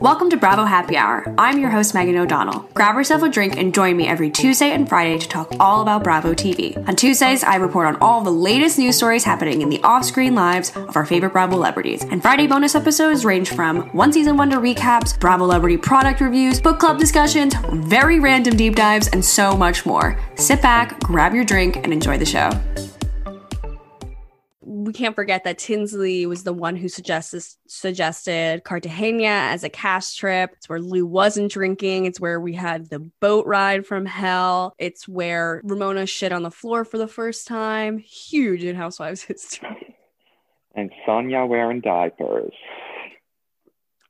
Welcome to Bravo Happy Hour. I'm your host, Megan O'Donnell. Grab yourself a drink and join me every Tuesday and Friday to talk all about Bravo TV. On Tuesdays, I report on all the latest news stories happening in the off screen lives of our favorite Bravo celebrities. And Friday bonus episodes range from one season wonder recaps, Bravo celebrity product reviews, book club discussions, very random deep dives, and so much more. Sit back, grab your drink, and enjoy the show we can't forget that Tinsley was the one who suggested suggested Cartagena as a cast trip. It's where Lou wasn't drinking. It's where we had the boat ride from hell. It's where Ramona shit on the floor for the first time. Huge in Housewives history. And Sonja wearing diapers.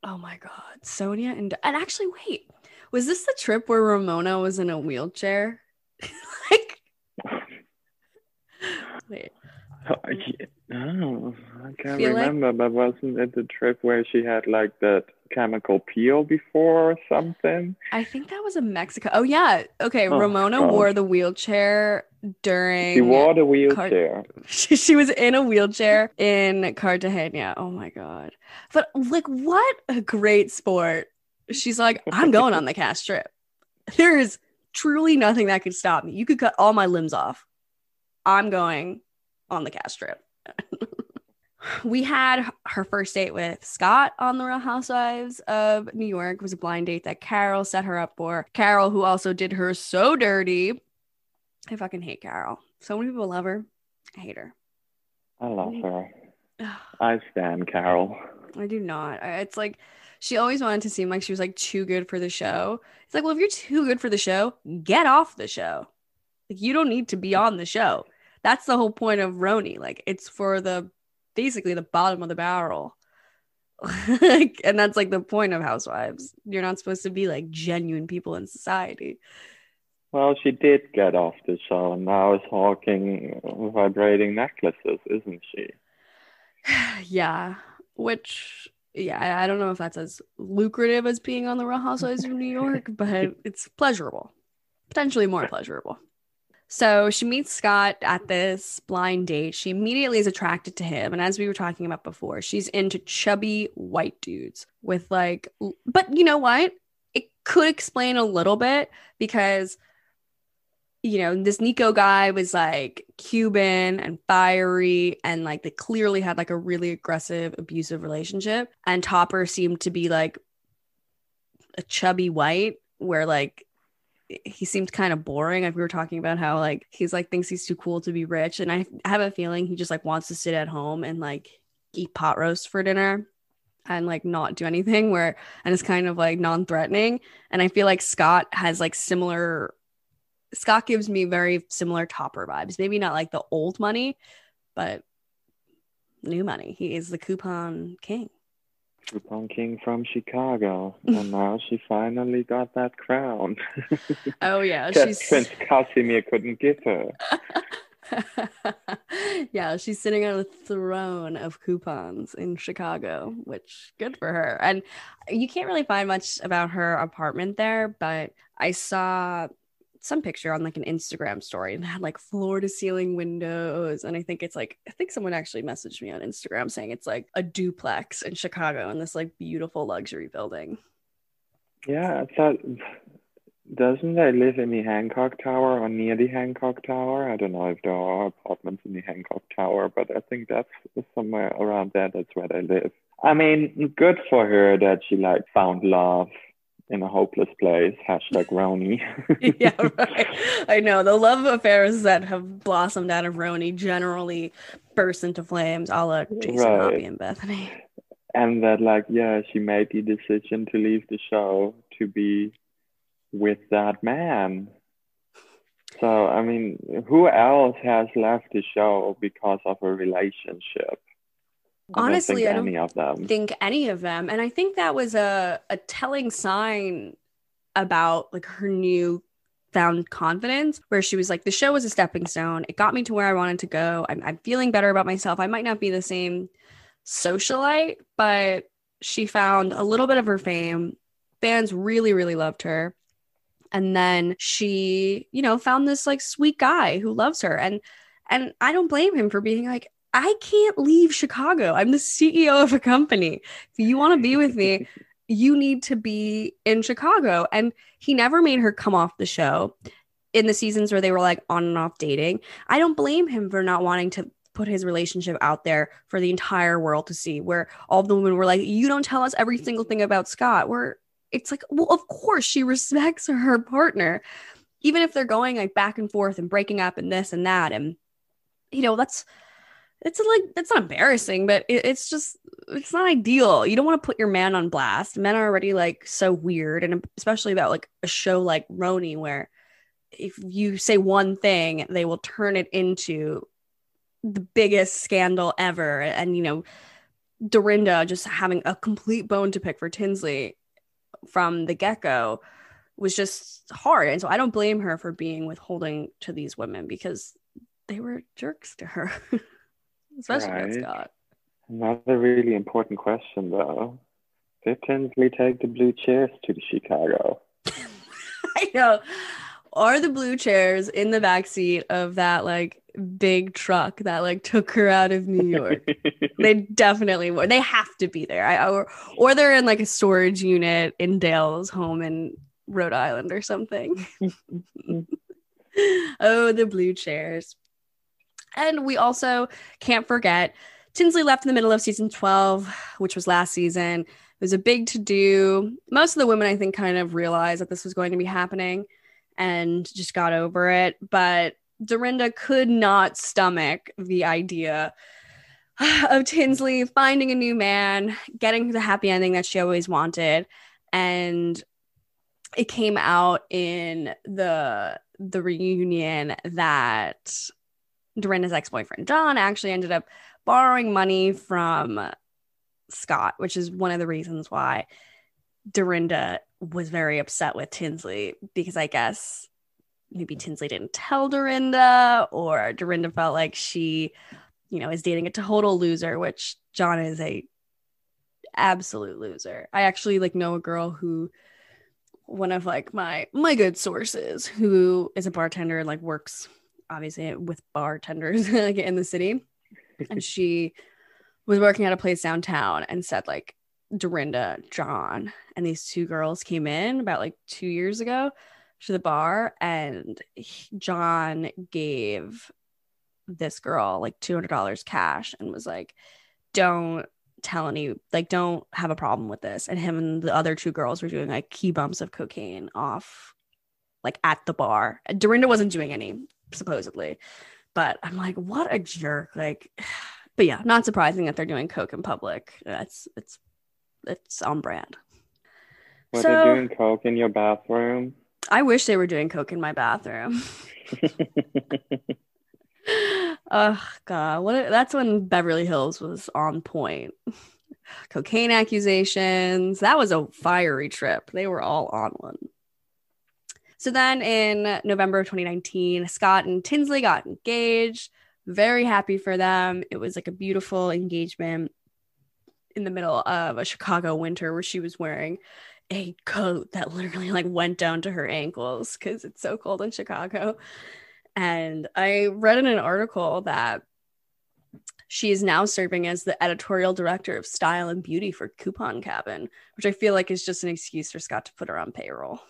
Oh my god, Sonja and and actually, wait, was this the trip where Ramona was in a wheelchair? like, wait. Oh, oh, I can't remember, like... but wasn't it the trip where she had like that chemical peel before or something? I think that was in Mexico. Oh yeah. Okay, oh, Ramona God. wore the wheelchair during She wore the wheelchair. Car- she, she was in a wheelchair in Cartagena. Oh my God. But like what a great sport. She's like, I'm going on the cast trip. There is truly nothing that could stop me. You could cut all my limbs off. I'm going on the cast trip. we had her first date with Scott on the Real Housewives of New York. It was a blind date that Carol set her up for. Carol, who also did her so dirty. I fucking hate Carol. So many people love her. I hate her. I love mm-hmm. her. I stand Carol. I do not. It's like she always wanted to seem like she was like too good for the show. It's like, well, if you're too good for the show, get off the show. Like you don't need to be on the show that's the whole point of RHONY. Like it's for the basically the bottom of the barrel. like, and that's like the point of housewives. You're not supposed to be like genuine people in society. Well, she did get off the show and now is hawking vibrating necklaces, isn't she? yeah. Which yeah, I don't know if that's as lucrative as being on the Real Housewives of New York, but it's pleasurable. Potentially more pleasurable. So she meets Scott at this blind date. She immediately is attracted to him. And as we were talking about before, she's into chubby white dudes with like, but you know what? It could explain a little bit because, you know, this Nico guy was like Cuban and fiery and like they clearly had like a really aggressive, abusive relationship. And Topper seemed to be like a chubby white where like he seemed kind of boring. Like we were talking about how like he's like thinks he's too cool to be rich, and I have a feeling he just like wants to sit at home and like eat pot roast for dinner and like not do anything. Where and it's kind of like non-threatening. And I feel like Scott has like similar. Scott gives me very similar Topper vibes. Maybe not like the old money, but new money. He is the coupon king. Coupon King from Chicago, and now she finally got that crown. oh yeah, she's Prince Casimir couldn't give her. yeah, she's sitting on a throne of coupons in Chicago, which good for her. And you can't really find much about her apartment there, but I saw some picture on like an Instagram story and had like floor to ceiling windows. And I think it's like, I think someone actually messaged me on Instagram saying it's like a duplex in Chicago in this like beautiful luxury building. Yeah, I thought, doesn't I live in the Hancock Tower or near the Hancock Tower? I don't know if there are apartments in the Hancock Tower, but I think that's somewhere around there. That's where they live. I mean, good for her that she like found love in a hopeless place. Hashtag RHONY. yeah, right. I know the love affairs that have blossomed out of RHONY generally burst into flames, a la Jason right. and Bethany. And that, like, yeah, she made the decision to leave the show to be with that man. So, I mean, who else has left the show because of a relationship? Honestly, I don't, think, I don't any of them. think any of them. And I think that was a, a telling sign about like her new found confidence where she was like the show was a stepping stone. It got me to where i wanted to go. I'm, I'm feeling better about myself. I might not be the same socialite but she found a little bit of her fame. Fans really really loved her. And then she you know found this like sweet guy who loves her. And and i don't blame him for being like I can't leave Chicago. I'm the CEO of a company. If you want to be with me, you need to be in Chicago. And he never made her come off the show in the seasons where they were like on and off dating. I don't blame him for not wanting to put his relationship out there for the entire world to see, where all the women were like, You don't tell us every single thing about Scott. Where it's like, Well, of course, she respects her partner, even if they're going like back and forth and breaking up and this and that. And, you know, that's it's like it's not embarrassing, but it, it's just it's not ideal. You don't want to put your man on blast. Men are already like so weird, and especially about like a show like RHONY, where if you say one thing, they will turn it into the biggest scandal ever. And you know, Dorinda just having a complete bone to pick for Tinsley from the get go was just hard. And so I don't blame her for being withholding to these women because they were jerks to her. especially right. Scott. Another really important question, though. Did Tinsley take the blue chairs to the Chicago? I know. Are the blue chairs in the back seat of that like big truck that like took her out of New York? they definitely were. They have to be there. I, or or they're in like a storage unit in Dale's home in Rhode Island or something. oh, the blue chairs. And we also can't forget Tinsley left in the middle of season 12, which was last season. It was a big to do. Most of the women, I think, kind of realized that this was going to be happening and just got over it. But Dorinda could not stomach the idea of Tinsley finding a new man, getting the happy ending that she always wanted. And it came out in the the reunion that Dorinda's ex boyfriend, John, actually ended up borrowing money from Scott, which is one of the reasons why Dorinda was very upset with Tinsley because I guess maybe Tinsley didn't tell Dorinda or Dorinda felt like she, you know, is dating a total loser, which John is a absolute loser. I actually like know a girl who one of like my my good sources who is a bartender and like works obviously with bartenders like in the city and she was working at a place downtown and said like Dorinda, John, and these two girls came in about like two years ago to the bar, and John gave this girl like two hundred dollars cash and was like, "Don't tell any, like, don't have a problem with this." And him and the other two girls were doing like key bumps of cocaine off, like at the bar. Dorinda wasn't doing any supposedly. But I'm like, what a jerk. Like, but yeah, not surprising that they're doing coke in public. That's it's it's on brand. Were so, they doing coke in your bathroom? I wish they were doing coke in my bathroom. oh god, what that's when Beverly Hills was on point. Cocaine accusations. That was a fiery trip. They were all on one. So then in November of 2019, Scott and Tinsley got engaged. Very happy for them. It was like a beautiful engagement. in the middle of a Chicago winter where she was wearing a coat that literally like went down to her ankles because it's so cold in Chicago. And I read in an article that she is now serving as the editorial director of style and beauty for Coupon Cabin, which I feel like is just an excuse for Scott to put her on payroll.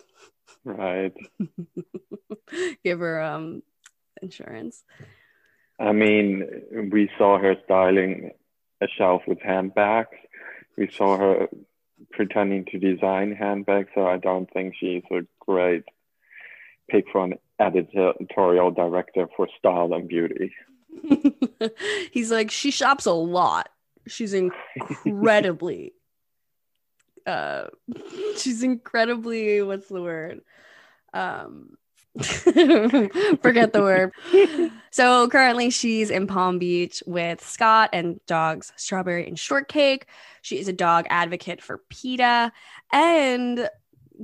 Right. Give her um insurance. I mean, we saw her styling a shelf with handbags. We saw her pretending to design handbags, so I don't think she's a great pick for an editorial director for style and beauty. He's like, she shops a lot. She's incredibly uh she's incredibly what's the word? Um forget the word. So currently she's in Palm Beach with Scott and dogs Strawberry and Shortcake. She is a dog advocate for PETA. And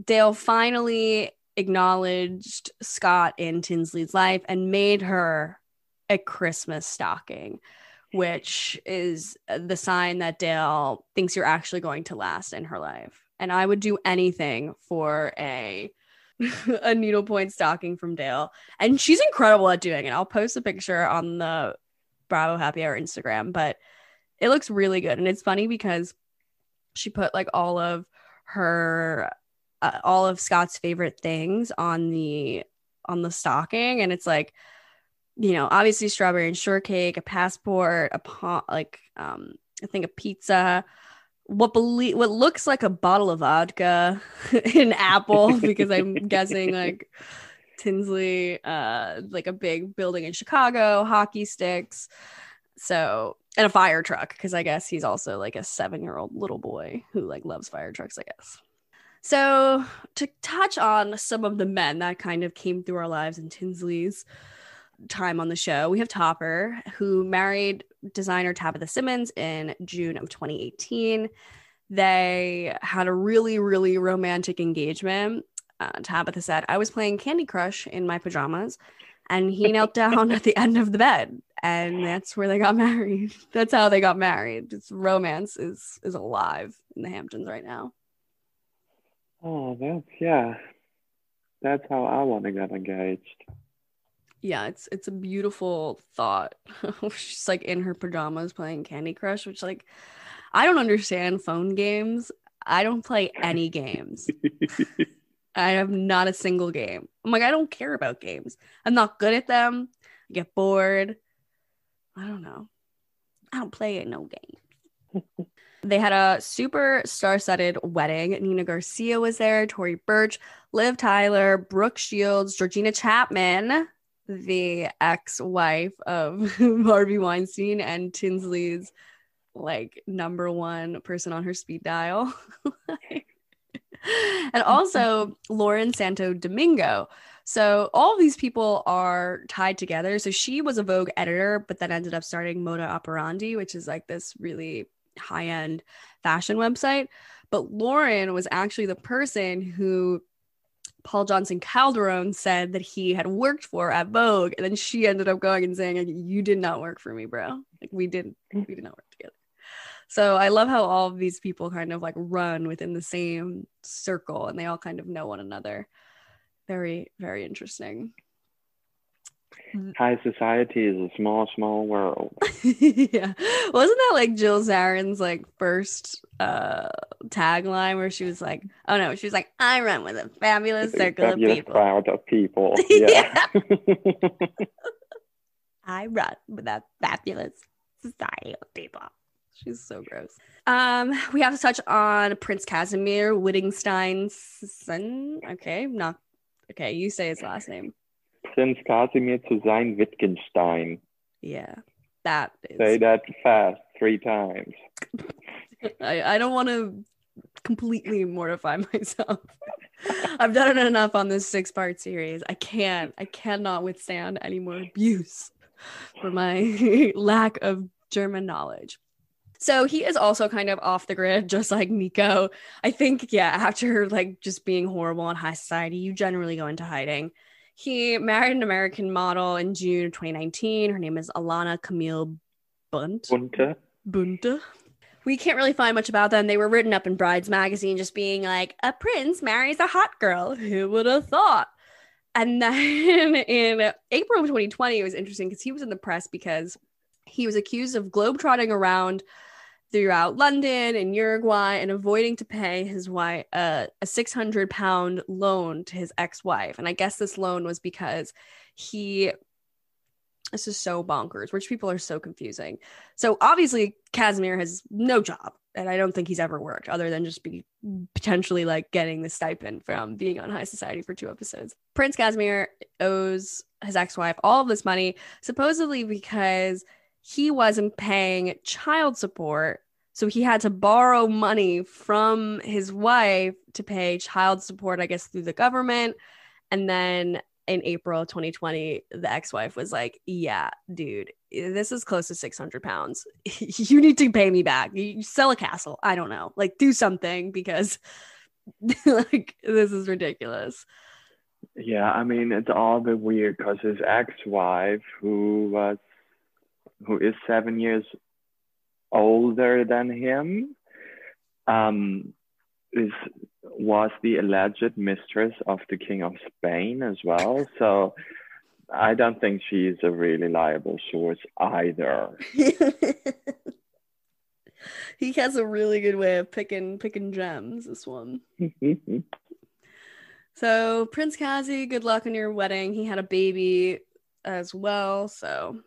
Dale finally acknowledged Scott in Tinsley's life and made her a Christmas stocking, which is the sign that Dale thinks you're actually going to last in her life. And I would do anything for a a needlepoint stocking from Dale. And she's incredible at doing it. I'll post a picture on the Bravo Happy Hour Instagram, but it looks really good. And it's funny because she put like all of her uh, all of Scott's favorite things on the on the stocking and it's like you know, obviously strawberry and shortcake, a passport, a pot, like um, I think a pizza, what believe what looks like a bottle of vodka, an apple, because I'm guessing like Tinsley, uh, like a big building in Chicago, hockey sticks, so and a fire truck because I guess he's also like a seven year old little boy who like loves fire trucks, I guess. So to touch on some of the men that kind of came through our lives in Tinsley's time on the show, we have Topper, who married designer Tabitha Simmons in June of 2018. They had a really, really romantic engagement. Uh, Tabitha said, I was playing Candy Crush in my pajamas, and he knelt down at the end of the bed. And that's where they got married. That's how they got married. It's romance is is alive in the Hamptons right now. Oh, that's yeah. That's how I want to get engaged yeah, it's it's a beautiful thought. She's like in her pajamas playing Candy Crush, which like I don't understand phone games. I don't play any games. I have not a single game. I'm like, I don't care about games. I'm not good at them. I get bored. I don't know. I don't play no games. they had a super star-studded wedding. Nina Garcia was there, Tory Burch, Liv Tyler, Brooke Shields, Georgina Chapman, the ex-wife of Harvey Weinstein and Tinsley's like number one person on her speed dial. and mm-hmm. also Lauren Santo Domingo. So all these people are tied together. So she was a Vogue editor, but then ended up starting Moda Operandi, which is like this really high-end fashion website. But Lauren was actually the person who Paul Johnson Calderon said that he had worked for at Vogue, and then she ended up going and saying, "You did not work for me, bro. Like we didn't, we did not work together." So I love how all of these people kind of like run within the same circle, and they all kind of know one another. Very, very interesting. High society is a small, small world. yeah. Wasn't that like Jill Zarin's like first uh tagline where she was like, oh no, she was like, I run with a fabulous circle fabulous of people. crowd of people. Yeah. I run with a fabulous society of people. She's so gross. Um, we have to touch on Prince Casimir Wittgenstein's son. Okay, not okay. You say his last name. Prinz Casimir zu Sayn-Wittgenstein. Yeah, that is. Say that fast three times. I, I don't want to completely mortify myself. I've done it enough on this six part series. I can't, I cannot withstand any more abuse for my lack of German knowledge. So he is also kind of off the grid, just like Nico. I think, yeah, after like just being horrible in high society, you generally go into hiding. He married an American model in June of 2019. Her name is Alana Camille Bunt. Bunte. Bunte. we can't really find much about them. They were written up in Brides magazine, just being like, a prince marries a hot girl. Who would have thought? And then in April of 2020, it was interesting because he was in the press because he was accused of globetrotting around throughout London and Uruguay and avoiding to pay his wife uh, a 600 pound loan to his ex wife. And I guess this loan was because he this is so bonkers. Rich people are so confusing. So obviously, Casimir has no job, and I don't think he's ever worked other than just be potentially like getting the stipend from being on High Society for two episodes. Prince Casimir owes his ex-wife all of this money, supposedly because he wasn't paying child support. So he had to borrow money from his wife to pay child support, I guess, through the government. And then in April 2020, the ex wife was like, Yeah, dude, this is close to 600 pounds. you need to pay me back. You sell a castle. I don't know. Like, do something because, like, this is ridiculous. Yeah, I mean, it's all a bit weird because his ex wife, who was, who is seven years older than him, um, is was the alleged mistress of the king of Spain as well. So I don't think she's a really liable source either. he has a really good way of picking picking gems. This one. so Prince Kazi, good luck on your wedding. He had a baby as well. So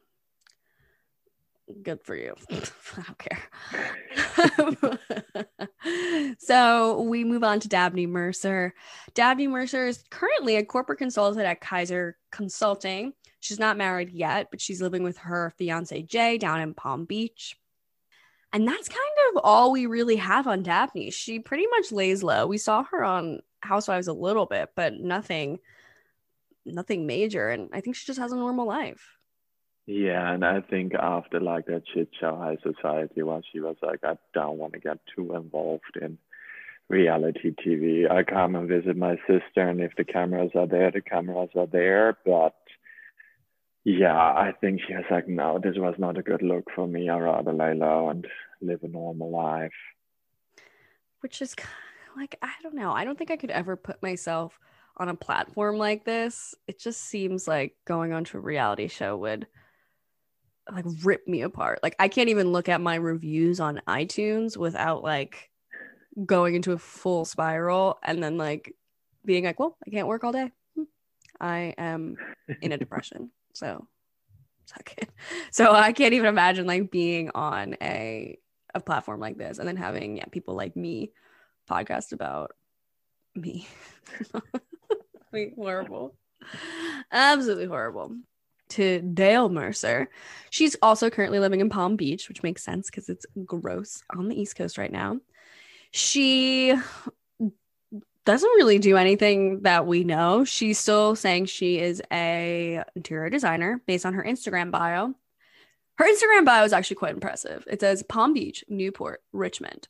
good for you. I don't care. so we move on to Dabney Mercer. Dabney Mercer is currently a corporate consultant at Kaiser Consulting. She's not married yet, but she's living with her fiance Jay down in Palm Beach. And that's kind of all we really have on Dabney. She pretty much lays low. We saw her on Housewives a little bit, but nothing nothing major and I think she just has a normal life. Yeah, and I think after like that shit High Society, where she was like, I don't want to get too involved in reality TV. I come and visit my sister, and if the cameras are there, the cameras are there. But yeah, I think she was like, no, this was not a good look for me. I'd rather lay low and live a normal life. Which is kind of like, I don't know. I don't think I could ever put myself on a platform like this. It just seems like going onto a reality show would like rip me apart. Like I can't even look at my reviews on iTunes without like going into a full spiral and then like being like, well, I can't work all day. Hmm. I am in a depression. So suck it. So I can't even imagine like being on a a platform like this and then having yeah, people like me podcast about me. I mean, horrible. Absolutely horrible to Dale Mercer. She's also currently living in Palm Beach, which makes sense because it's gross on the East Coast right now. She doesn't really do anything that we know. She's still saying she is a interior designer based on her Instagram bio. Her Instagram bio is actually quite impressive. It says Palm Beach, Newport, Richmond,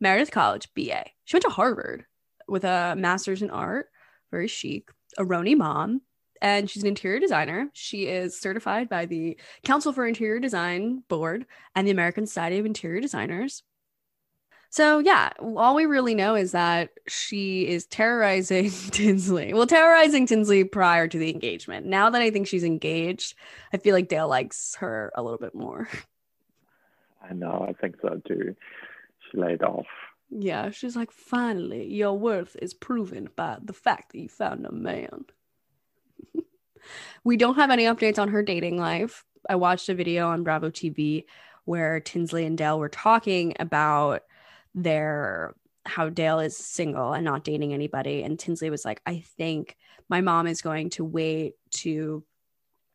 Meredith College, BA. She went to Harvard with a master's in art, very chic, a RHONY mom, and she's an interior designer. She is certified by the Council for Interior Design Board and the American Society of Interior Designers. So, yeah, all we really know is that she is terrorizing Tinsley. Well, terrorizing Tinsley prior to the engagement. Now that I think she's engaged, I feel like Dale likes her a little bit more. I know, I think so too. She laid off. Yeah, she's like, finally, your worth is proven by the fact that you found a man. We don't have any updates on her dating life. I watched a video on Bravo TV where Tinsley and Dale were talking about their how Dale is single and not dating anybody. And Tinsley was like, I think my mom is going to wait to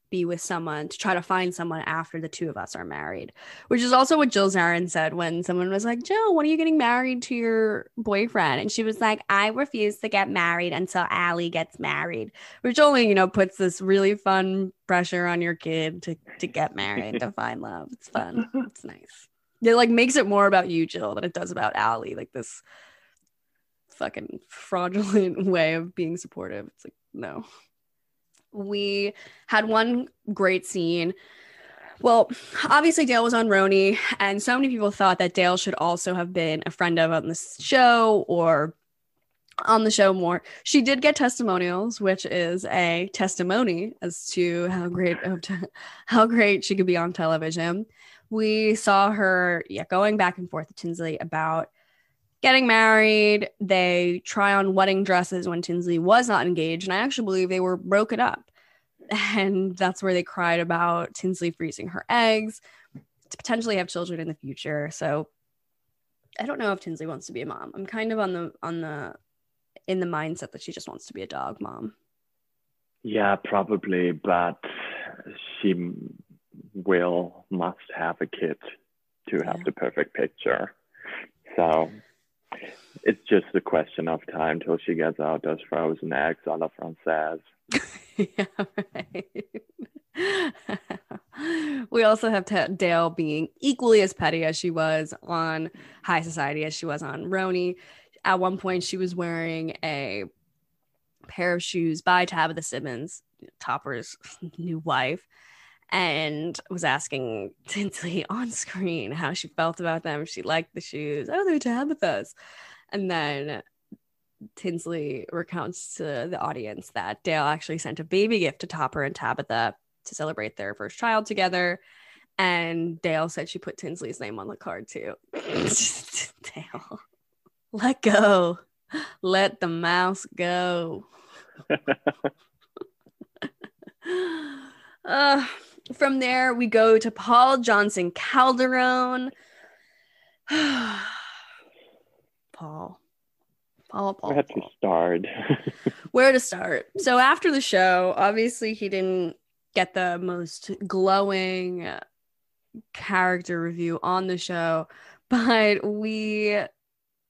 be with someone to try to find someone after the two of us are married, which is also what Jill Zarin said when someone was like, Jill, when are you getting married to your boyfriend? And she was like, I refuse to get married until Ali gets married, which only, you know, puts this really fun pressure on your kid to, to get married, to find love. It's fun. It's nice. It like makes it more about you, Jill, than it does about Ali. Like this fucking fraudulent way of being supportive. It's like, no we had one great scene Well, obviously Dale was on RHONY, and so many people thought that Dale should also have been a friend of on the show or on the show more. She did get testimonials, which is a testimony as to how great of how great she could be on television. We saw her yeah going back and forth with Tinsley about getting married. They try on wedding dresses when Tinsley was not engaged, and I actually believe they were broken up. And that's where they cried about Tinsley freezing her eggs to potentially have children in the future. So I don't know if Tinsley wants to be a mom. I'm kind of on the on the in the mindset that she just wants to be a dog mom. Yeah, probably, but she will must have a kid to have Yeah. the perfect picture. So it's just a question of time till she gets out those frozen eggs a la Francaise. yeah, right. we also have Dale being equally as petty as she was on High Society as she was on RHONY. At one point, she was wearing a pair of shoes by Tabitha Simmons, Topper's new wife, and was asking Tinsley on screen how she felt about them. She liked the shoes. Oh, they're Tabitha's. And then Tinsley recounts to the audience that Dale actually sent a baby gift to Topper and Tabitha to celebrate their first child together. And Dale said she put Tinsley's name on the card too. Dale, let go. Let the mouse go. uh, from there, we go to Paul Johnson Calderon. Paul. Paul, Paul, Where to start? Where to start? So after the show, obviously he didn't get the most glowing character review on the show, but we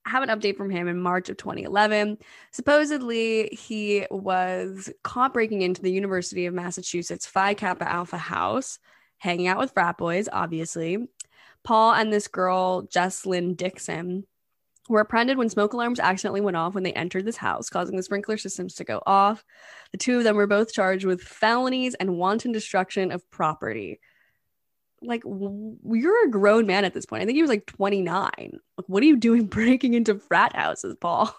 have an update from him in March of 2011. Supposedly, he was caught breaking into the University of Massachusetts Phi Kappa Alpha house, hanging out with frat boys, obviously. Paul and this girl, Jesslyn Dixon, were apprehended when smoke alarms accidentally went off when they entered this house, causing the sprinkler systems to go off. The two of them were both charged with felonies and wanton destruction of property. Like, you're a grown man at this point. I think he was like 29. Like, what are you doing breaking into frat houses, Paul?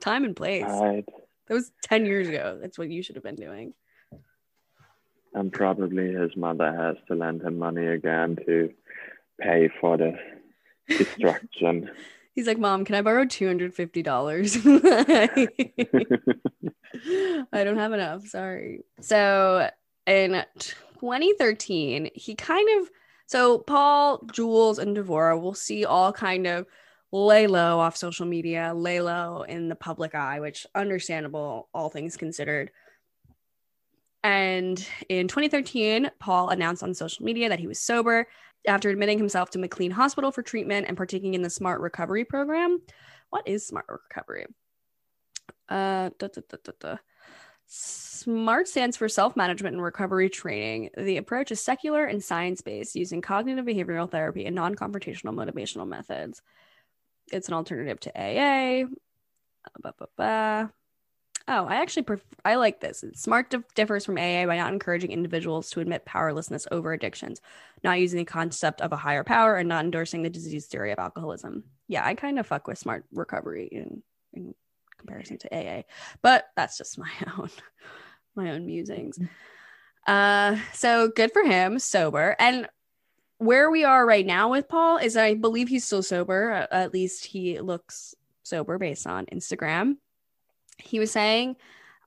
Time and place. right. that was 10 years ago. That's what you should have been doing. And probably his mother has to lend him money again to pay for the destruction. He's like, Mom, can I borrow $250? I don't have enough. Sorry. So in 2013, he kind of so Paul, Jules, and Devorah will see all kind of lay low off social media, lay low in the public eye, which understandable, all things considered. And in 2013, Paul announced on social media that he was sober after admitting himself to McLean Hospital for treatment and partaking in the Smart Recovery Program. What is Smart Recovery? Uh, da, da, da. SMART stands for Self Management and Recovery Training. The approach is secular and science based, using cognitive behavioral therapy and non confrontational motivational methods. It's an alternative to AA. Uh, ba, ba, ba. Oh, I actually pref- I like this. Smart dif- differs from AA by not encouraging individuals to admit powerlessness over addictions, not using the concept of a higher power, and not endorsing the disease theory of alcoholism. Yeah, I kind of fuck with smart recovery and, in comparison to AA, but that's just my own my own musings. Uh, so good for him, sober, and where we are right now with Paul is I believe he's still sober. At- At least he looks sober based on Instagram he was saying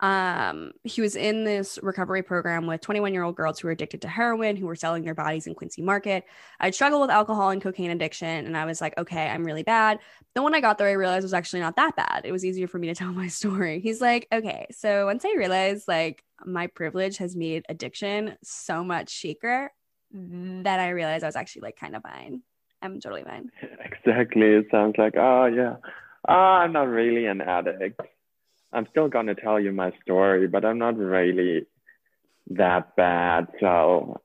um, he was in this recovery program with 21 year old girls who were addicted to heroin who were selling their bodies in quincy market. I'd struggled with alcohol and cocaine addiction and i was like okay i'm really bad. Then when i got there i realized it was actually not that bad. It was easier for me to tell my story. He's like okay. So once i realized like my privilege has made addiction so much shaker that i realized i was actually like kind of fine. I'm totally fine. Exactly. It sounds like, oh, yeah. Oh, I'm not really an addict. I'm still going to tell you my story, but I'm not really that bad. So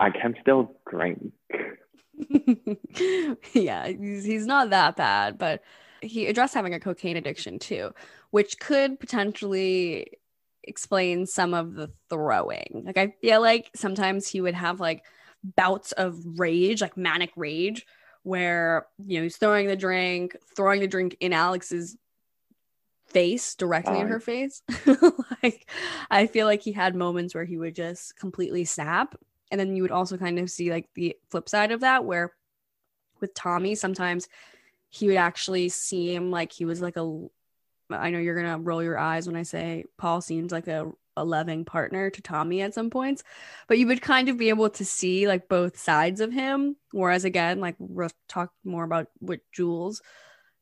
I can still drink. yeah, he's, he's not that bad, but he addressed having a cocaine addiction too, which could potentially explain some of the throwing. Like, I feel like sometimes he would have like bouts of rage, like manic rage, where you know he's throwing the drink, throwing the drink in Alex's face directly in Oh. her face. like I feel like he had moments where he would just completely snap. And then you would also kind of see like the flip side of that where with Tommy sometimes he would actually seem like he was like a I know you're gonna roll your eyes when I say Paul seems like a, a loving partner to Tommy at some points, but you would kind of be able to see like both sides of him. Whereas again, like we'll talk more about what Jules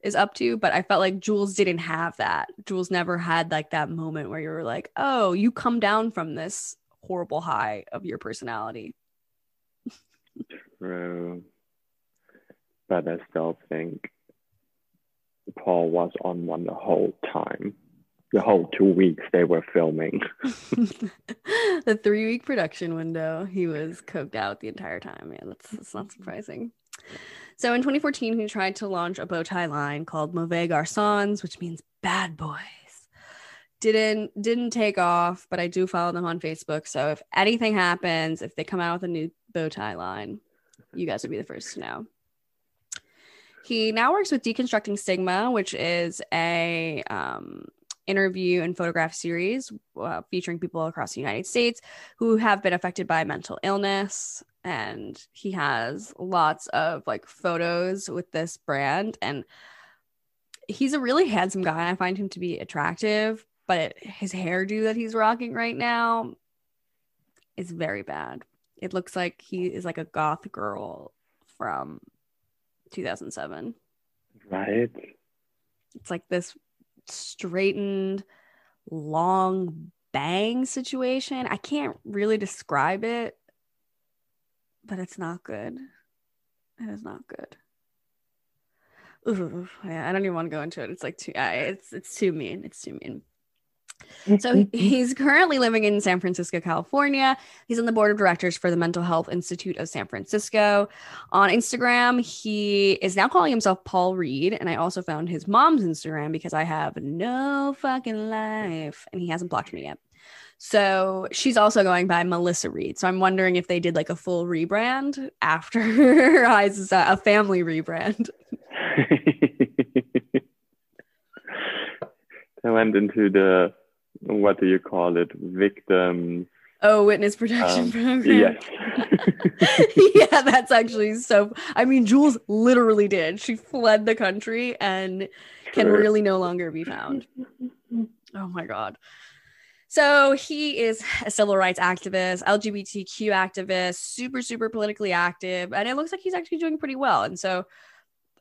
is up to, but I felt like Jules didn't have that. Jules never had like that moment where you were like, oh, you come down from this horrible high of your personality. True. But I still think Paul was on one the whole time. The whole two weeks they were filming. the three week production window, he was coked out the entire time. Yeah, that's, that's not surprising. So in 2014, he tried to launch a bow tie line called Mauvais Garçons, which means bad boys. Didn't didn't take off, but I do follow them on Facebook. So if anything happens, if they come out with a new bow tie line, you guys would be the first to know. He now works with Deconstructing Stigma, which is a um, interview and photograph series uh, featuring people across the United States who have been affected by mental illness. And he has lots of like photos with this brand. And he's a really handsome guy. I find him to be attractive, but his hairdo that he's rocking right now is very bad. It looks like he is like a goth girl from 2007. Right? It's like this straightened, long bang situation. I can't really describe it, but it's not good. It is not good. Ooh, yeah, I don't even want to go into it. It's like too, it's it's too mean. It's too mean. So mm-hmm. he's currently living in San Francisco, California. He's on the board of directors for the Mental Health Institute of San Francisco. On Instagram, he is now calling himself Paul Reed. And I also found his mom's Instagram because I have no fucking life. And he hasn't blocked me yet. So she's also going by Melissa Reed. So I'm wondering if they did like a full rebrand after I's uh, a family rebrand. they went into the what do you call it? Victim Oh, witness protection um, program. yes. yeah, that's actually so. I mean, Jules literally did. She fled the country and can really no longer be found. Oh my God. So he is a civil rights activist, LGBTQ activist, super, super politically active, and it looks like he's actually doing pretty well. And so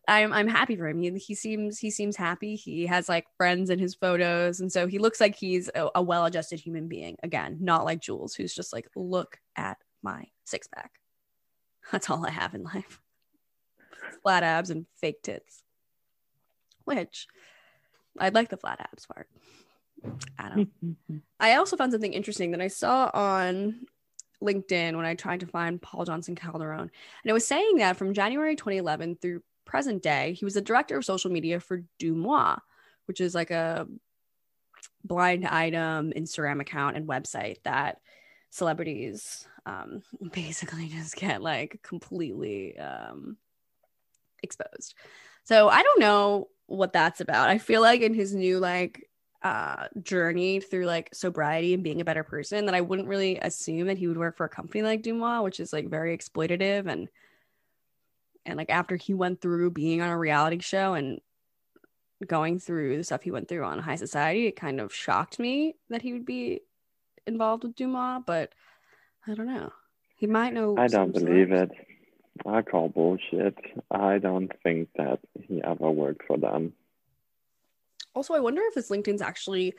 I'm I'm happy for him. He, he seems he seems happy. He has like friends in his photos, and so he looks like he's a, a well-adjusted human being. Again, not like Jules, who's just like, look at my six pack. That's all I have in life. Flat abs and fake tits. Which I'd like the flat abs part. I don't. I also found something interesting that I saw on LinkedIn when I tried to find Paul Johnson Calderon. And it was saying that from January 2011 through present day, he was the director of social media for DeuxMoi, which is like a blind item Instagram account and website that celebrities um, basically just get like completely um, exposed. So I don't know what that's about. I feel like in his new like uh journey through like sobriety and being a better person that I wouldn't really assume that he would work for a company like DeuxMoi, which is like very exploitative and and like after he went through being on a reality show and going through the stuff he went through on high society, it kind of shocked me that he would be involved with DeuxMoi, but I don't know. He might know. I don't believe it. I call bullshit. I don't think that he ever worked for them. Also, I wonder if this LinkedIn's actually.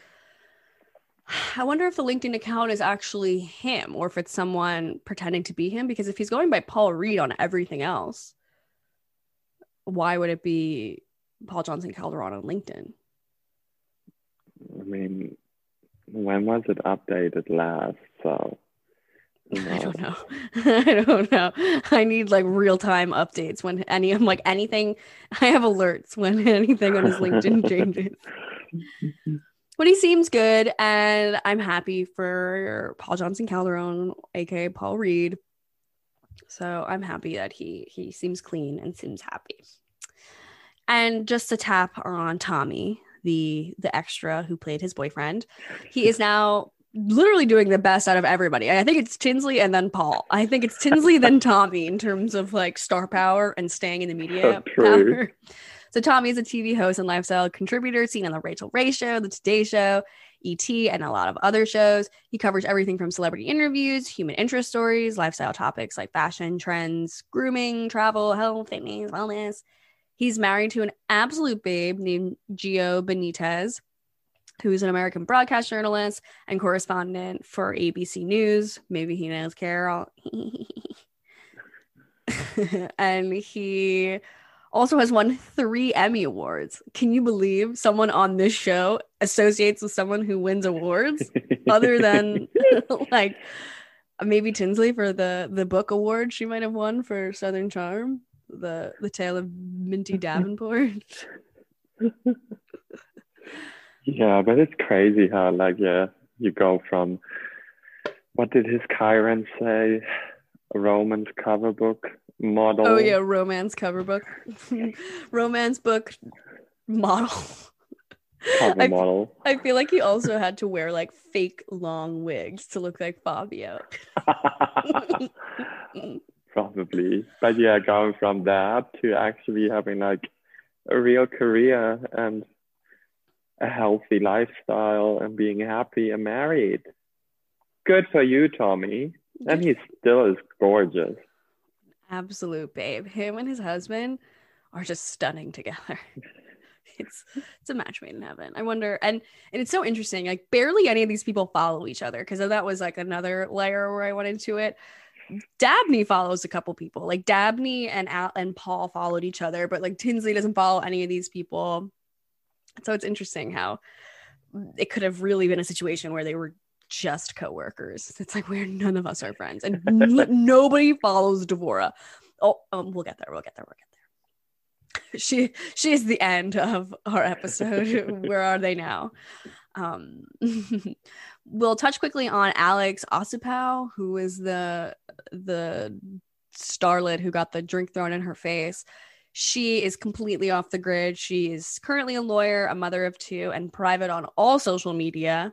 I wonder if the LinkedIn account is actually him or if it's someone pretending to be him. Because if he's going by Paul Reed on everything else, why would it be Paul Johnson Calderon on LinkedIn? I mean, when was it updated last? So, I don't know. I don't know. I need like real time updates when any I'm like anything. I have alerts when anything on his LinkedIn changes. But he seems good, and I'm happy for Paul Johnson Calderon, aka Paul Reed. So I'm happy that he he seems clean and seems happy. And just to tap on Tommy, the the extra who played his boyfriend, he is now literally doing the best out of everybody. I think it's Tinsley and then Paul. I think it's Tinsley then Tommy in terms of like star power and staying in the media oh, power. So Tommy is a TV host and lifestyle contributor seen on the Rachael Ray Show, the Today Show, ET, and a lot of other shows. He covers everything from celebrity interviews, human interest stories, lifestyle topics like fashion, trends, grooming, travel, health, fitness, wellness. He's married to an absolute babe named Gio Benitez, who's an American broadcast journalist and correspondent for ABC News. Maybe he knows Carol. and he also has won three Emmy Awards. Can you believe someone on this show associates with someone who wins awards other than like maybe Tinsley for the the book award she might have won for Southern Charm, the the tale of Minty Davenport. yeah, but it's crazy how like yeah, you go from what did his Chiron say? Romance cover book model. Oh yeah, romance cover book, romance book model. Cover I, model. I feel like he also had to wear like fake long wigs to look like Fabio. Probably, but yeah, going from that to actually having like a real career and a healthy lifestyle and being happy and married. Good for you, Tommy. And he still is gorgeous absolute babe. Him and his husband are just stunning together. it's it's a match made in heaven. I wonder, and and it's so interesting. Like barely any of these people follow each other because that was like another layer where I went into it. Dabney follows a couple people. Like Dabney and Al and Paul followed each other, but like Tinsley doesn't follow any of these people. So it's interesting how it could have really been a situation where they were just coworkers. It's like we're none of us are friends, and n- nobody follows Devorah. Oh, um, we'll get there. We'll get there. We'll get there. She she is the end of our episode. Where are they now? Um, we'll touch quickly on Alex Osupow, who is the the starlet who got the drink thrown in her face. She is completely off the grid. She is currently a lawyer, a mother of two, and private on all social media.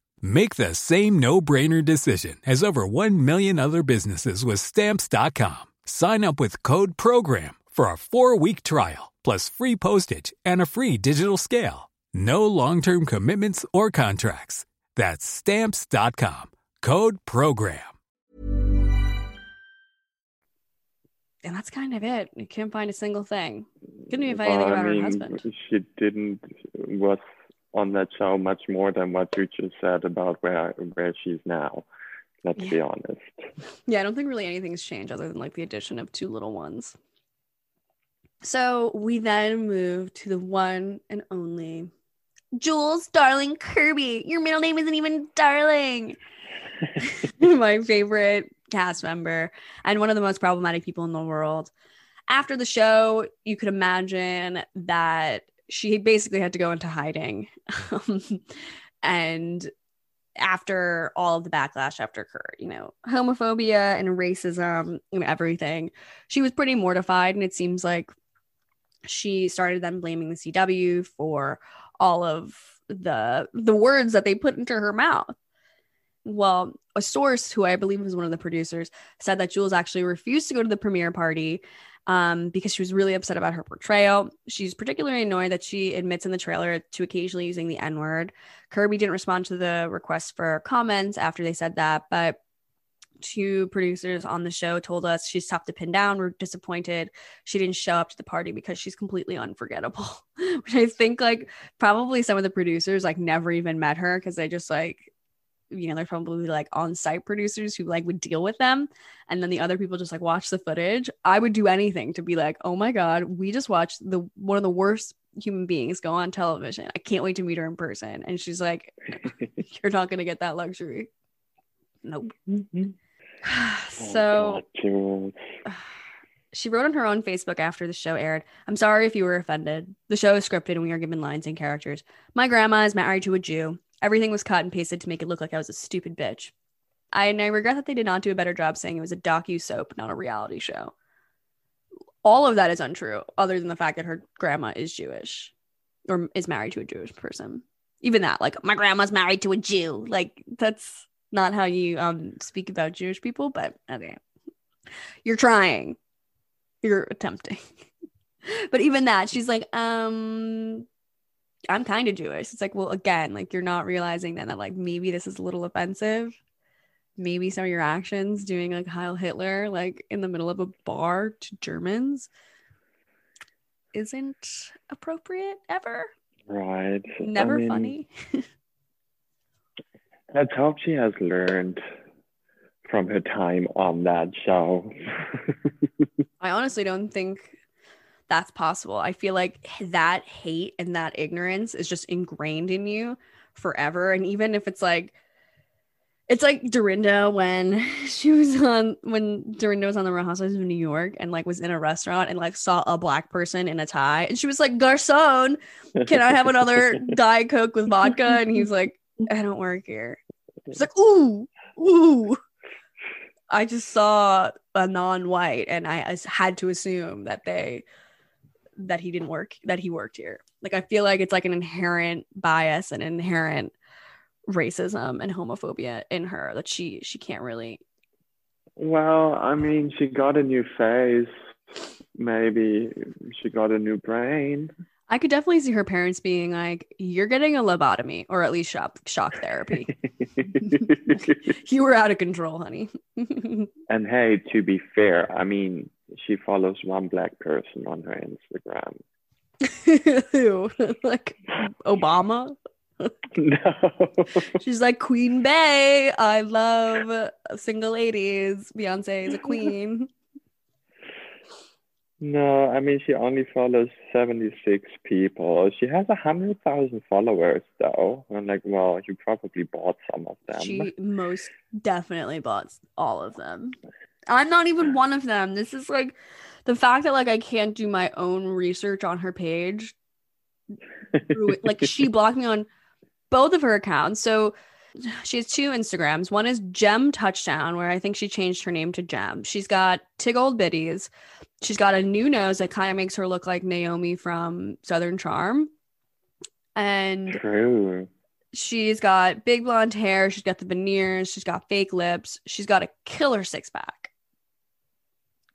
Make the same no-brainer decision as over 1 million other businesses with stamps.com. Sign up with code program for a 4-week trial plus free postage and a free digital scale. No long-term commitments or contracts. That's stamps.com. Code program. And that's kind of it. You can't find a single thing. Couldn't even find anything Well, about I mean, her husband. She didn't was on that show much more than what you just said about where where she's now. Let's be honest. Yeah, I don't think really anything's changed other than like the addition of two little ones. So we then move to the one and only Jules Darling Kirby. Your middle name isn't even Darling. My favorite cast member and one of the most problematic people in the world. After the show, you could imagine that she basically had to go into hiding. Um, and after all of the backlash after her, you know, homophobia and racism and everything, she was pretty mortified. And it seems like she started then blaming the CW for all of the the words that they put into her mouth. Well, a source who I believe was one of the producers said that Jules actually refused to go to the premiere party um, because she was really upset about her portrayal. She's particularly annoyed that she admits in the trailer to occasionally using the N word. Kirby didn't respond to the request for comments after they said that, but two producers on the show told us she's tough to pin down. We're disappointed she didn't show up to the party because she's completely unforgettable. Which I think like probably some of the producers like never even met her because they just like you know, there's probably like on site producers who like would deal with them. And then the other people just like watch the footage. I would do anything to be like, oh my God, we just watched the one of the worst human beings go on television. I can't wait to meet her in person. And she's like, You're not gonna get that luxury. Nope. so she wrote on her own Facebook after the show aired I'm sorry if you were offended. The show is scripted and we are given lines and characters. My grandma is married to a Jew. Everything was cut and pasted to make it look like I was a stupid bitch. I, and I regret that they did not do a better job saying it was a docu soap, not a reality show. All of that is untrue, other than the fact that her grandma is Jewish or is married to a Jewish person. Even that, like my grandma's married to a Jew, like that's not how you um speak about Jewish people, but okay. You're trying. You're attempting. but even that, she's like, um, I'm kind of Jewish. It's like, well, again, like you're not realizing then that like maybe this is a little offensive. Maybe some of your actions doing like Heil Hitler, like in the middle of a bar to Germans, isn't appropriate ever. Right. Never I mean, funny. Let's hope she has learned from her time on that show. I honestly don't think that's possible. I feel like that hate and that ignorance is just ingrained in you forever. And even if it's like, it's like Dorinda when she was on when Dorinda was on the Real Housewives of New York and like was in a restaurant and like saw a black person in a tie and she was like, "Garcon, can I have another diet coke with vodka?" And he's like, "I don't work here." She's like, "Ooh, ooh." I just saw a non-white and I had to assume that they that he didn't work that he worked here. Like i feel like it's like an inherent bias and inherent racism and homophobia in her that she she can't really well i mean she got a new face. Maybe she got a new brain. I could definitely see her parents being like you're getting a lobotomy or at least shock shock therapy. You were out of control honey. And hey to be fair i mean she follows one black person on her Instagram. Who? like Obama? no. She's like Queen Bey. I love single ladies. Beyonce is a queen. No, I mean she only follows 76 people. She has a hundred thousand followers though. I'm like, well, you probably bought some of them. She most definitely bought all of them. I'm not even one of them. This is like the fact that like I can't do my own research on her page. like she blocked me on both of her accounts. So she has two Instagrams. One is Gem Touchdown, where I think she changed her name to Gem. She's got Tig Old Biddies. She's got a new nose that kind of makes her look like Naomi from Southern Charm. And True. she's got big blonde hair. She's got the veneers. She's got fake lips. She's got a killer six pack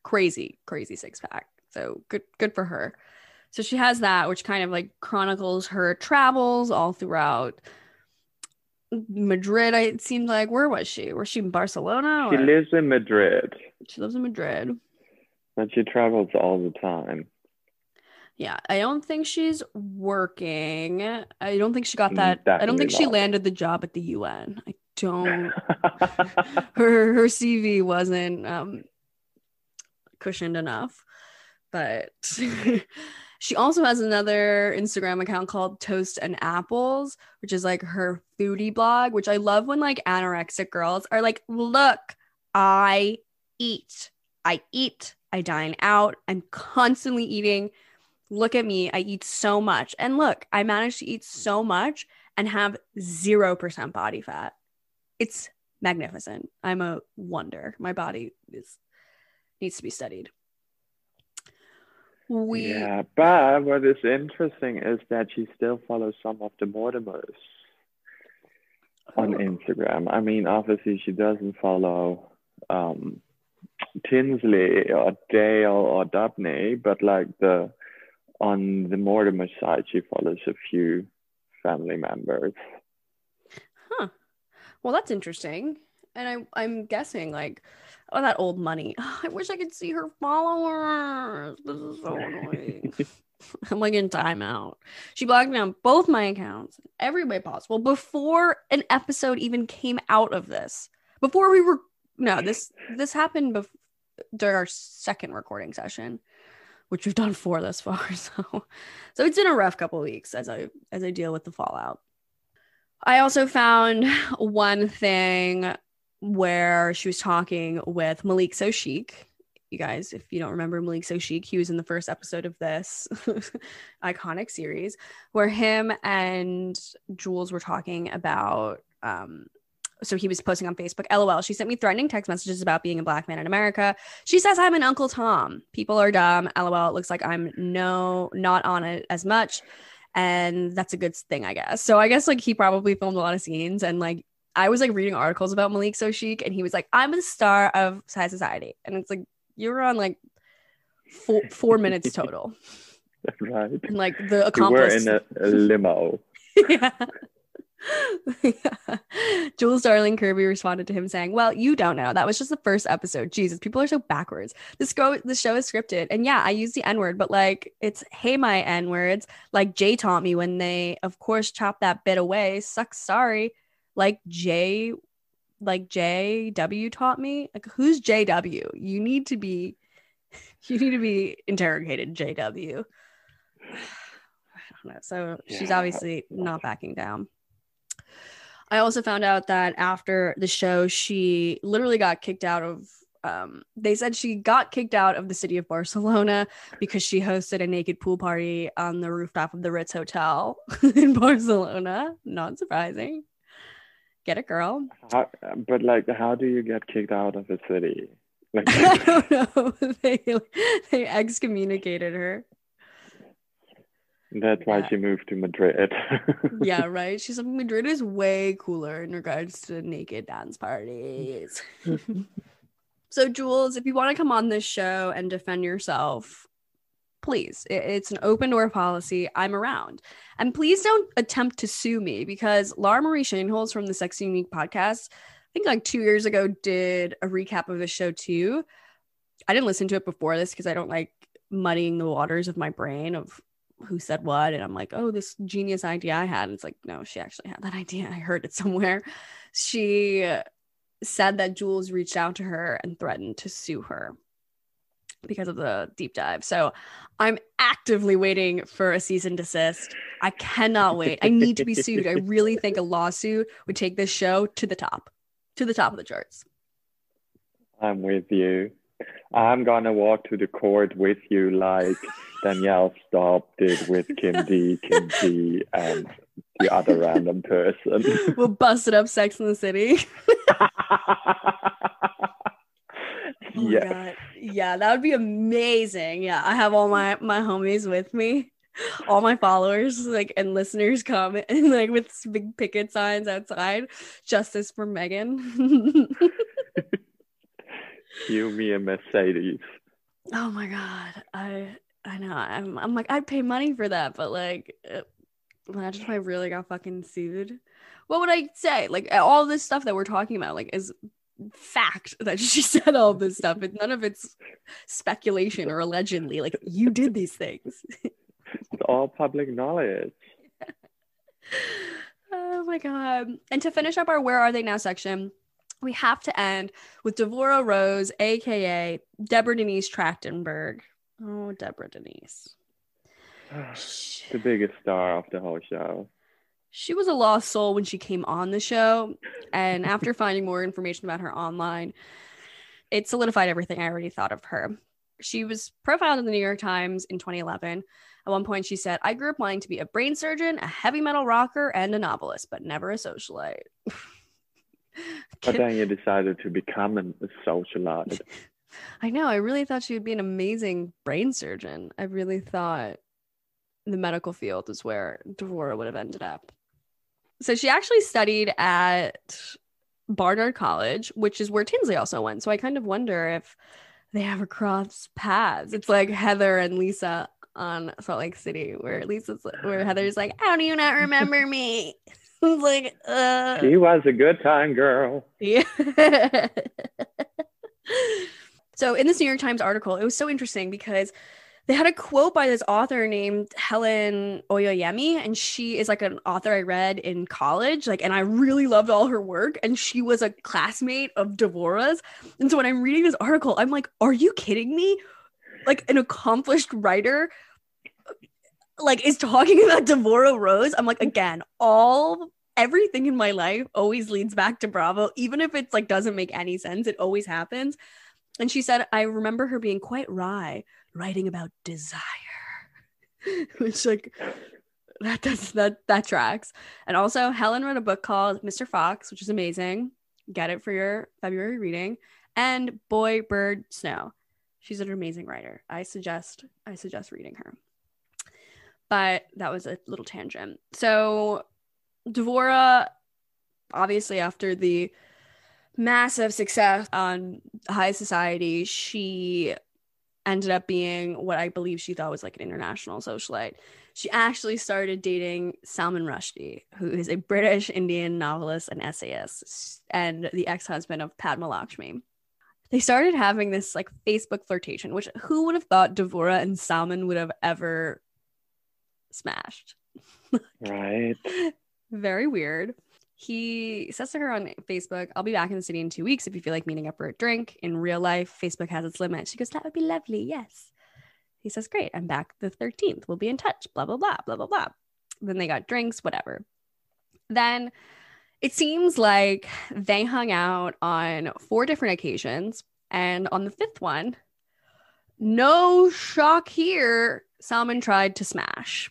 crazy, crazy six pack. So good, good for her. So she has that, which kind of like chronicles her travels all throughout Madrid. It seemed like where was she? Was she in Barcelona? She lives in Madrid. She lives in Madrid. But she travels all the time. Yeah, I don't think she's working. I don't think she got that. Definitely I don't think she landed the job at the UN. I don't. her her CV wasn't um cushioned enough. But she also has another Instagram account called Toast and Apples, which is like her foodie blog, which I love when like anorexic girls are like, look, I eat. I eat. I dine out. I'm constantly eating. Look at me. I eat so much. And look, I managed to eat so much and have 0% body fat. it's magnificent. I'm a wonder. My body is needs to be studied. We Yeah, but what is interesting is that she still follows some of the Mortimers on Oh. Instagram. I mean, obviously she doesn't follow um, Tinsley or Dale or Dabney, but like the on the Mortimer side, she follows a few family members. Huh. Well, that's interesting. And I, I'm guessing like, oh, that old money. I wish I could see her followers. This is so annoying. I'm like in timeout. She blocked me on both my accounts, every way possible, before an episode even came out of this. Before we were no, this this happened bef- during our second recording session, which we've done four thus far. So, so it's been a rough couple weeks as I as I deal with the fallout. I also found one thing where she was talking with Malik Soshik. You guys, if you don't remember Malik Soshik, he was in the first episode of this iconic series where him and Jules were talking about. Um, so he was posting on Facebook, LOL. She sent me threatening text messages about being a black man in America. She says I'm an Uncle Tom. People are dumb. LOL. It looks like I'm no not on it as much and that's a good thing, I guess. So I guess like he probably filmed a lot of scenes, and like I was like reading articles about Malik So Chic, and he was like, "I'm a star of High Society," and it's like you were on like four four minutes total, right. and like the You were in a, a limo. yeah. yeah. Jules Darling Kirby responded to him saying, Well, you don't know. That was just the first episode. Jesus, people are so backwards. This go the show is scripted. And yeah, I use the N-word, but like it's hey my N-words, like Jay taught me when they of course chop that bit away. Sucks sorry. Like Jay, like JW taught me. Like who's JW? You need to be you need to be interrogated, JW. I don't know. So she's obviously not backing down. I also found out that after the show, she literally got kicked out of. Um, they said she got kicked out of the city of Barcelona because she hosted a naked pool party on the rooftop of the Ritz Hotel in Barcelona. Not surprising. Get a girl. How, but like, how do you get kicked out of a city? Like, I don't know. they they excommunicated her. that's why Yeah. she moved to Madrid. yeah, right. She's like, Madrid is way cooler in regards to naked dance parties. so, Jules, if you want to come on this show and defend yourself, please, it's an open door policy. I'm around. And please don't attempt to sue me because Laura Marie Shaneholz from the Sexy Unique podcast, I think like two years ago, did a recap of the show too. I didn't listen to it before this because I don't like muddying the waters of my brain of who said what and i'm like oh this genius idea i had and it's like no she actually had that idea i heard it somewhere she said that jules reached out to her and threatened to sue her because of the deep dive. So i'm actively waiting for a cease and desist. I cannot wait. I need to be sued. I really think a lawsuit would take this show to the top to the top of the charts. I'm with you. I'm gonna walk to the court with you, like Danielle Staub did with Kim D, Kim D, and the other random person. we'll bust it up sex in the city. Oh my yes. Yeah, that would be amazing. Yeah, I have all my my homies with me, all my followers, like and listeners come and like with big picket signs outside, justice for Megan. You, me, and Mercedes. oh my god, I I know. I'm I'm like I'd pay money for that, but like, uh, imagine if I really got fucking sued. What would I say? Like all this stuff that we're talking about, like is fact that she said all this stuff, and none of it's speculation or allegedly. Like you did these things. It's all public knowledge. oh my god! And to finish up our "Where Are They Now" section, we have to end with Devorah Rose, aka Deborah Denise Trachtenberg. Oh, Deborah Denise. the biggest star of the whole show. She was a lost soul when she came on the show. And after finding more information about her online, it solidified everything I already thought of her. She was profiled in the New York Times in 2011. At one point, she said, I grew up wanting to be a brain surgeon, a heavy metal rocker, and a novelist, but never a socialite. But then you decided to become a socialite. I know. I really thought she would be an amazing brain surgeon. I really thought the medical field is where Devorah would have ended up. So she actually studied at Barnard College, which is where Tinsley also went. So I kind of wonder if they ever crossed paths. It's like Heather and Lisa on Salt Lake City, where Lisa's where Heather's like, "How do you not remember me?" like, uh. She was a good time girl. Yeah. so in this New York Times article, it was so interesting because they had a quote by this author named Helen Oyeyemi, and she is like an author I read in college, like, and I really loved all her work. And she was a classmate of Devorah's. And so when I'm reading this article, I'm like, are you kidding me? Like an accomplished writer like is talking about Devorah Rose. I'm like, again, all everything in my life always leads back to Bravo, even if it's like doesn't make any sense. It always happens. And she said, I remember her being quite wry, writing about desire, which like that does that that tracks. And also, Helen wrote a book called Mr. Fox, which is amazing. Get it for your February reading. And Boy, Bird, Snow. She's an amazing writer. I suggest I suggest reading her. But that was a little tangent. So Devorah, obviously, after the massive success on High Society, she ended up being what I believe she thought was like an international socialite. She actually started dating Salman Rushdie, who is a British Indian novelist and essayist, and the ex husband of Padma Lakshmi. They started having this like Facebook flirtation, which who would have thought Devorah and Salman would have ever smashed? Right. Very weird. He says to her on Facebook, I'll be back in the city in two weeks if you feel like meeting up for a drink. In real life, Facebook has its limits. She goes, That would be lovely. Yes. He says, Great. I'm back the 13th. We'll be in touch. Blah, blah, blah, blah, blah, blah. Then they got drinks, whatever. Then it seems like they hung out on four different occasions. And on the fifth one, no shock here, Salman tried to smash.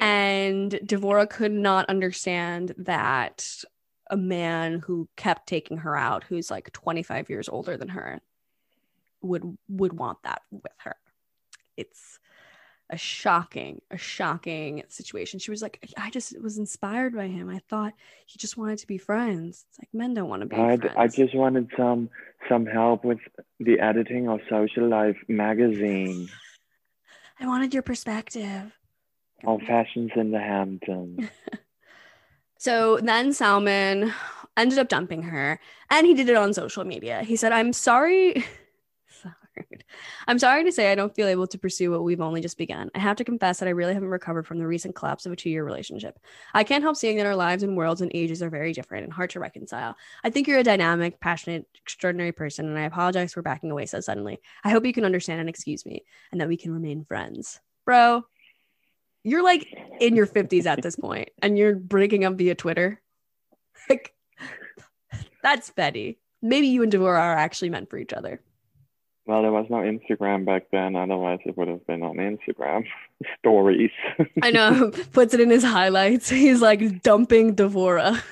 And Devorah could not understand that a man who kept taking her out, who's like 25 years older than her, would would want that with her. It's a shocking, a shocking situation. She was like, I just was inspired by him. I thought he just wanted to be friends. It's like men don't want to be I, friends. I just wanted some some help with the editing of Social Life magazine. I wanted your perspective. All fashions in the Hamptons. So then Salman ended up dumping her and he did it on social media. He said, I'm sorry. sorry. I'm sorry to say I don't feel able to pursue what we've only just begun. I have to confess that I really haven't recovered from the recent collapse of a two year relationship. I can't help seeing that our lives and worlds and ages are very different and hard to reconcile. I think you're a dynamic, passionate, extraordinary person, and I apologize for backing away so suddenly. I hope you can understand and excuse me and that we can remain friends. Bro, you're like in your 50s at this point and you're breaking up via Twitter. Like, that's Betty. Maybe you and Devorah are actually meant for each other. Well, there was no Instagram back then. Otherwise, it would have been on Instagram stories. I know. Puts it in his highlights. He's like dumping Devorah.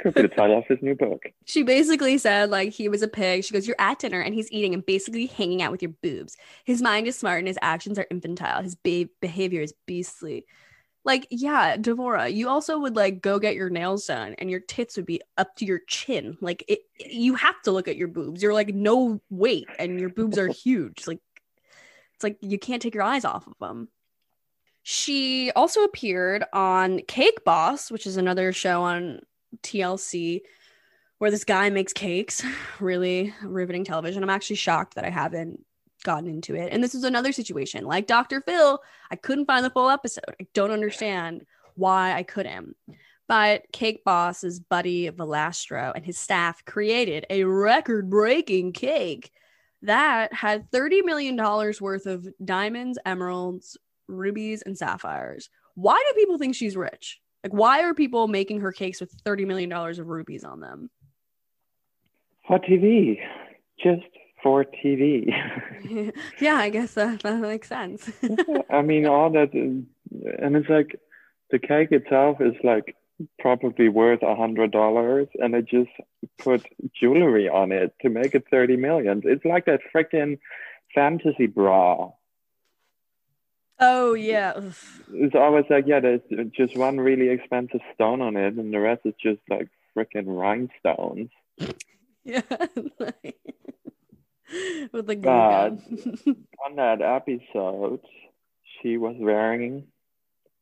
Could be the title of his new book. she basically said like he was a pig. She goes, "You're at dinner and he's eating and basically hanging out with your boobs. His mind is smart and his actions are infantile. His be- behavior is beastly." Like, yeah, Devorah, you also would like go get your nails done and your tits would be up to your chin. Like, it, you have to look at your boobs. You're like no weight and your boobs are huge. Like, it's like you can't take your eyes off of them. She also appeared on Cake Boss, which is another show on TLC where this guy makes cakes. Really riveting television. I'm actually shocked that I haven't gotten into it. And this is another situation like Dr. Phil. I couldn't find the full episode. I don't understand why I couldn't. But Cake Boss's buddy Valastro and his staff created a record breaking cake that had $30 million worth of diamonds, emeralds, rubies, and sapphires. Why do people think she's rich? Like, why are people making her cakes with $30 million of rubies on them? For TV. Just for TV. yeah, I guess that, that makes sense. I mean, all that, and it's like the cake itself is like probably worth a hundred dollars, and I just put jewelry on it to make it thirty million. It's like that freaking fantasy bra. Oh yeah. It's always like, yeah, there's just one really expensive stone on it, and the rest is just like freaking rhinestones. Yeah. With the God. On that episode, she was wearing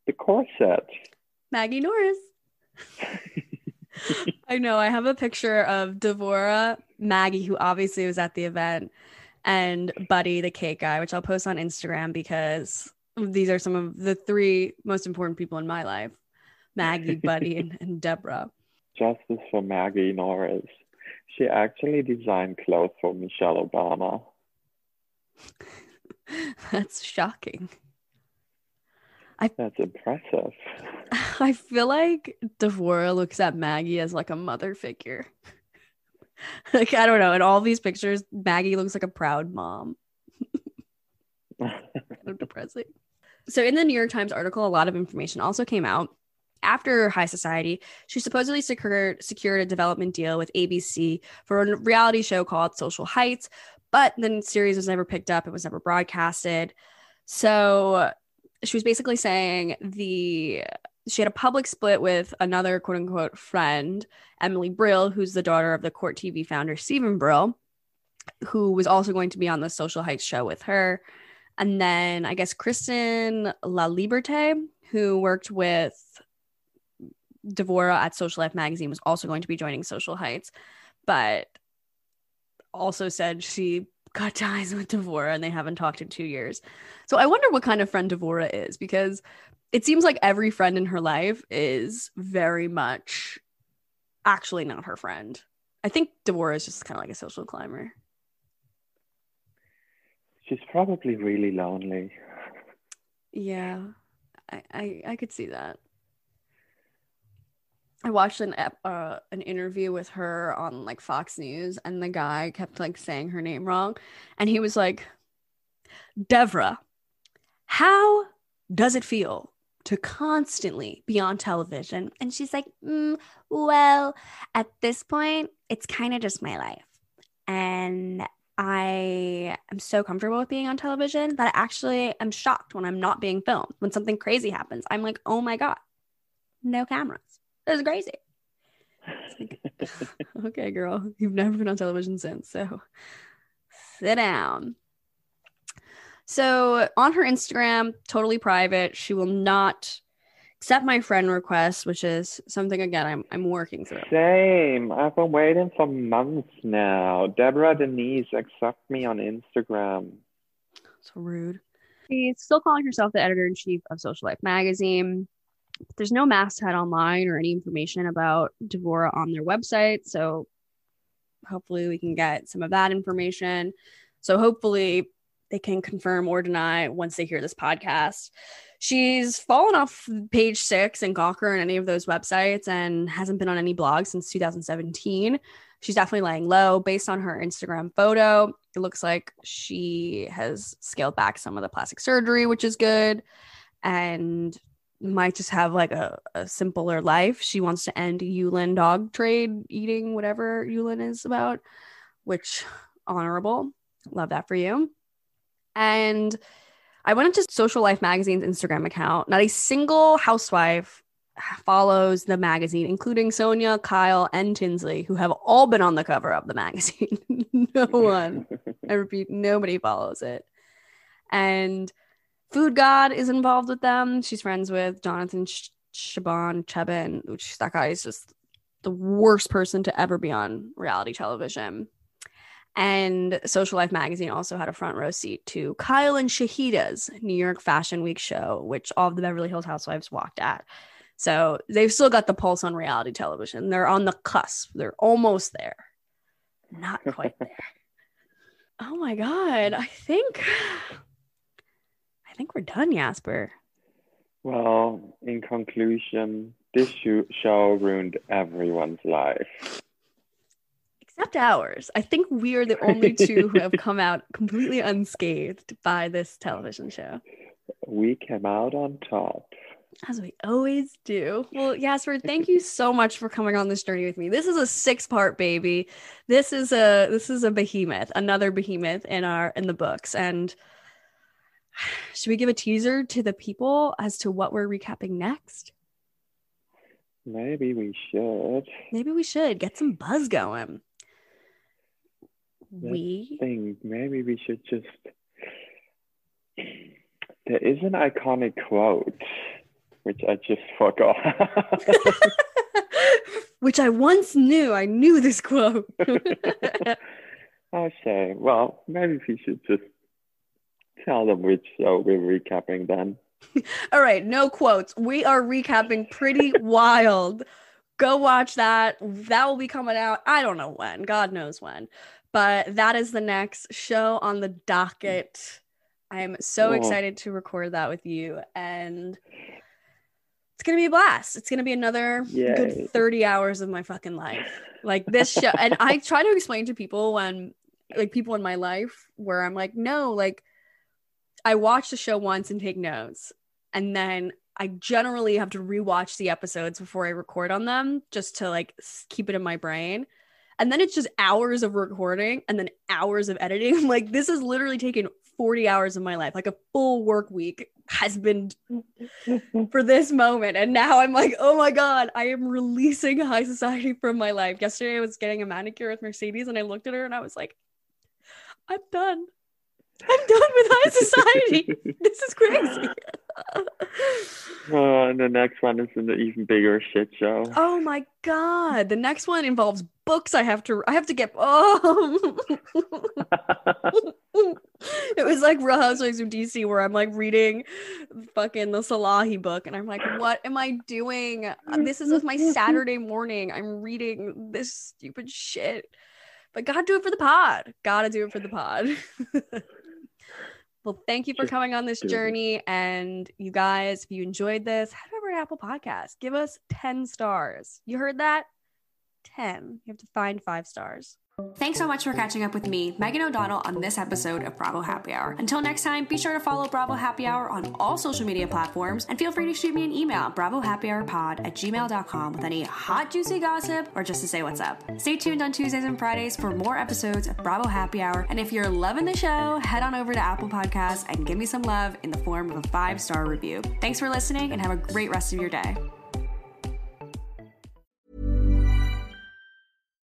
the corset. Maggie Norris. I know. I have a picture of Devorah, Maggie, who obviously was at the event, and Buddy, the cake guy, which I'll post on Instagram because these are some of the three most important people in my life Maggie, Buddy, and, and Deborah. Justice for Maggie Norris. She actually designed clothes for Michelle Obama. That's shocking. That's impressive. I feel like Devorah looks at Maggie as like a mother figure. like, I don't know. In all these pictures, Maggie looks like a proud mom. kind of depressing. So, in the New York Times article, a lot of information also came out. After High Society, she supposedly secured secured a development deal with ABC for a reality show called Social Heights, but the series was never picked up. It was never broadcasted. So she was basically saying the she had a public split with another quote unquote friend, Emily Brill, who's the daughter of the Court TV founder Steven Brill, who was also going to be on the Social Heights show with her. And then I guess Kristen La Liberte, who worked with Devorah at Social Life magazine, was also going to be joining Social Heights, but also said she got ties with Devorah and they haven't talked in two years. So I wonder what kind of friend Devorah is because it seems like every friend in her life is very much actually not her friend. I think Devorah is just kind of like a social climber. She's probably really lonely. Yeah, I, I, I could see that. I watched an uh, an interview with her on like Fox News, and the guy kept like saying her name wrong, and he was like, "Devra, how does it feel to constantly be on television?" And she's like, mm, "Well, at this point, it's kind of just my life, and I am so comfortable with being on television that I actually am shocked when I'm not being filmed. When something crazy happens, I'm like, oh my God, no cameras. This is crazy. It's like, okay, girl, you've never been on television since. So sit down. So on her Instagram, totally private, she will not accept my friend request, which is something again I'm I'm working through. Same. I've been waiting for months now. Deborah Denise, accept me on Instagram. So rude. She's still calling herself the editor in chief of Social Life magazine. There's no masthead online or any information about Devorah on their website. So hopefully we can get some of that information. So hopefully they can confirm or deny once they hear this podcast. She's fallen off page six and Gawker and any of those websites and hasn't been on any blogs since 2017. She's definitely laying low based on her Instagram photo. It looks like she has scaled back some of the plastic surgery, which is good, and might just have like a, a simpler life. She wants to end Yulin dog trade, eating whatever Yulin is about, which honorable. Love that for you. And I went into Social Life Magazine's Instagram account. Not a single housewife follows the magazine, including Sonja, Kyle, and Tinsley, who have all been on the cover of the magazine. no one, I repeat, nobody follows it. And Food God is involved with them. She's friends with Jonathan Sh- Shaban Chebin, which that guy is just the worst person to ever be on reality television. And Social Life magazine also had a front row seat to Kyle and Shahida's New York Fashion Week show, which all of the Beverly Hills housewives walked at. So they've still got the pulse on reality television. They're on the cusp. They're almost there. Not quite there. Oh my god, I think I think we're done, Jasper. Well, in conclusion, this show ruined everyone's life. Except ours. I think we are the only two who have come out completely unscathed by this television show. We came out on top. As we always do. Well, Jasper, thank you so much for coming on this journey with me. This is a six-part baby. This is a this is a behemoth, another behemoth in our in the books. And should we give a teaser to the people as to what we're recapping next? Maybe we should. Maybe we should get some buzz going. We think maybe we should just. There is an iconic quote, which I just forgot. which I once knew. I knew this quote. okay, well, maybe we should just tell them which show we're recapping then. All right, no quotes. We are recapping Pretty Wild. Go watch that. That will be coming out. I don't know when. God knows when. But that is the next show on the docket. I am so Oh. excited to record that with you. And it's going to be a blast. It's going to be another Yay. good 30 hours of my fucking life. Like this show. and I try to explain to people when, like, people in my life where I'm like, no, like, I watch the show once and take notes. And then I generally have to rewatch the episodes before I record on them just to like keep it in my brain. And then it's just hours of recording and then hours of editing. I'm like, this has literally taken 40 hours of my life. Like a full work week has been for this moment. And now I'm like, oh my God, I am releasing high society from my life. Yesterday I was getting a manicure with Mercedes and I looked at her and I was like, I'm done. I'm done with high society. this is crazy. Oh, and the next one is an even bigger shit show. oh my god. The next one involves books I have to I have to get oh it was like Real Housewives of DC where I'm like reading fucking the Salahi book and I'm like, what am I doing? This is my Saturday morning. I'm reading this stupid shit. But gotta do it for the pod. Gotta do it for the pod. well, thank you for coming on this journey. And you guys, if you enjoyed this, head over to Apple Podcasts. Give us 10 stars. You heard that? 10. You have to find five stars. Thanks so much for catching up with me, Megan O'Donnell, on this episode of Bravo Happy Hour. Until next time, be sure to follow Bravo Happy Hour on all social media platforms and feel free to shoot me an email, at bravohappyhourpod at gmail.com with any hot, juicy gossip or just to say what's up. Stay tuned on Tuesdays and Fridays for more episodes of Bravo Happy Hour. And if you're loving the show, head on over to Apple Podcasts and give me some love in the form of a five star review. Thanks for listening and have a great rest of your day.